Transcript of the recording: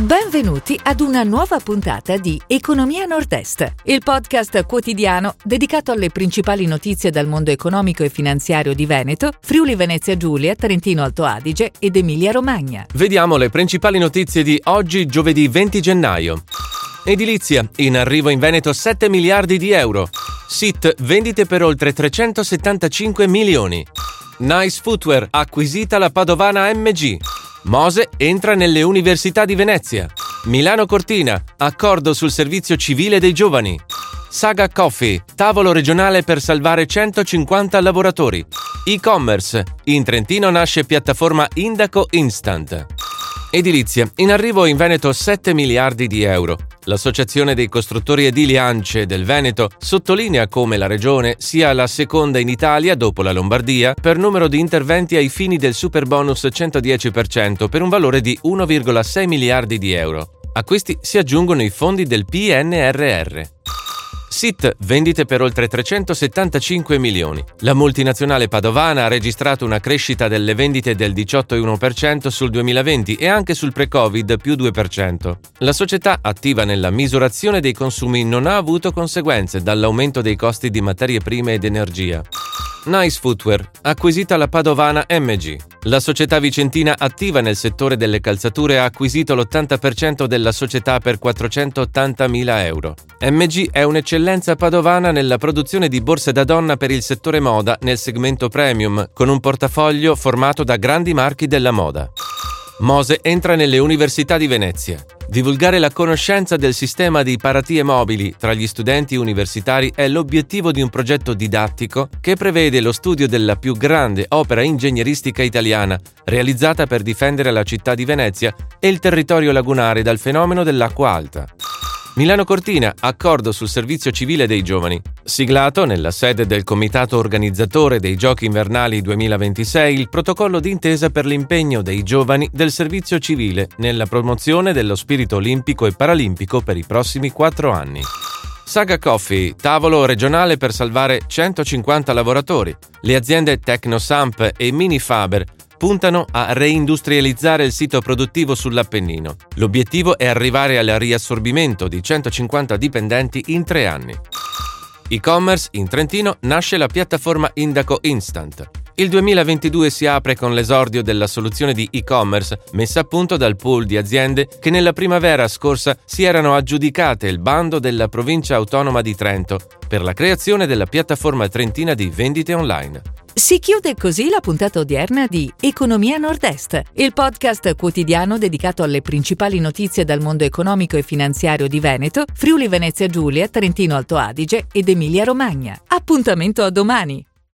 Benvenuti ad una nuova puntata di Economia Nord-Est, il podcast quotidiano dedicato alle principali notizie dal mondo economico e finanziario di Veneto, Friuli Venezia Giulia, Trentino Alto Adige ed Emilia Romagna. Vediamo le principali notizie di oggi, giovedì 20 gennaio. Edilizia, in arrivo in Veneto 7 miliardi di euro. SIT, vendite per oltre 375 milioni. Nice Footwear, acquisita la padovana MG. Mose entra nelle università di Venezia. Milano Cortina, accordo sul servizio civile dei giovani. Saga Coffee, tavolo regionale per salvare 150 lavoratori. E-commerce, in Trentino nasce piattaforma Indaco Instant. Edilizia, in arrivo in Veneto 7 miliardi di euro. L'Associazione dei costruttori edili ANCE del Veneto sottolinea come la regione sia la seconda in Italia, dopo la Lombardia, per numero di interventi ai fini del super bonus 110% per un valore di 1,6 miliardi di euro. A questi si aggiungono i fondi del PNRR. SIT, vendite per oltre 375 milioni. La multinazionale padovana ha registrato una crescita delle vendite del 18,1% sul 2020 e anche sul pre-Covid più 2%. La società attiva nella misurazione dei consumi non ha avuto conseguenze dall'aumento dei costi di materie prime ed energia. Nice Footwear, acquisita la padovana MG. La società vicentina attiva nel settore delle calzature ha acquisito l'80% della società per 480.000 euro. MG è un'eccellenza padovana nella produzione di borse da donna per il settore moda nel segmento premium, con un portafoglio formato da grandi marchi della moda. Mose entra nelle università di Venezia. Divulgare la conoscenza del sistema di paratie mobili tra gli studenti universitari è l'obiettivo di un progetto didattico che prevede lo studio della più grande opera ingegneristica italiana, realizzata per difendere la città di Venezia e il territorio lagunare dal fenomeno dell'acqua alta. Milano Cortina, accordo sul servizio civile dei giovani. Siglato nella sede del comitato organizzatore dei Giochi invernali 2026 il protocollo d'intesa per l'impegno dei giovani del servizio civile nella promozione dello spirito olimpico e paralimpico per i prossimi quattro anni. Saga Coffee, tavolo regionale per salvare 150 lavoratori. Le aziende Tecnosamp e Minifaber puntano a reindustrializzare il sito produttivo sull'Appennino. L'obiettivo è arrivare al riassorbimento di 150 dipendenti in tre anni. E-commerce in Trentino nasce la piattaforma Indaco Instant. Il 2022 si apre con l'esordio della soluzione di e-commerce messa a punto dal pool di aziende che nella primavera scorsa si erano aggiudicate il bando della provincia autonoma di Trento per la creazione della piattaforma trentina di vendite online. Si chiude così la puntata odierna di Economia Nord-Est, il podcast quotidiano dedicato alle principali notizie dal mondo economico e finanziario di Veneto, Friuli Venezia Giulia, Trentino Alto Adige ed Emilia Romagna. Appuntamento a domani!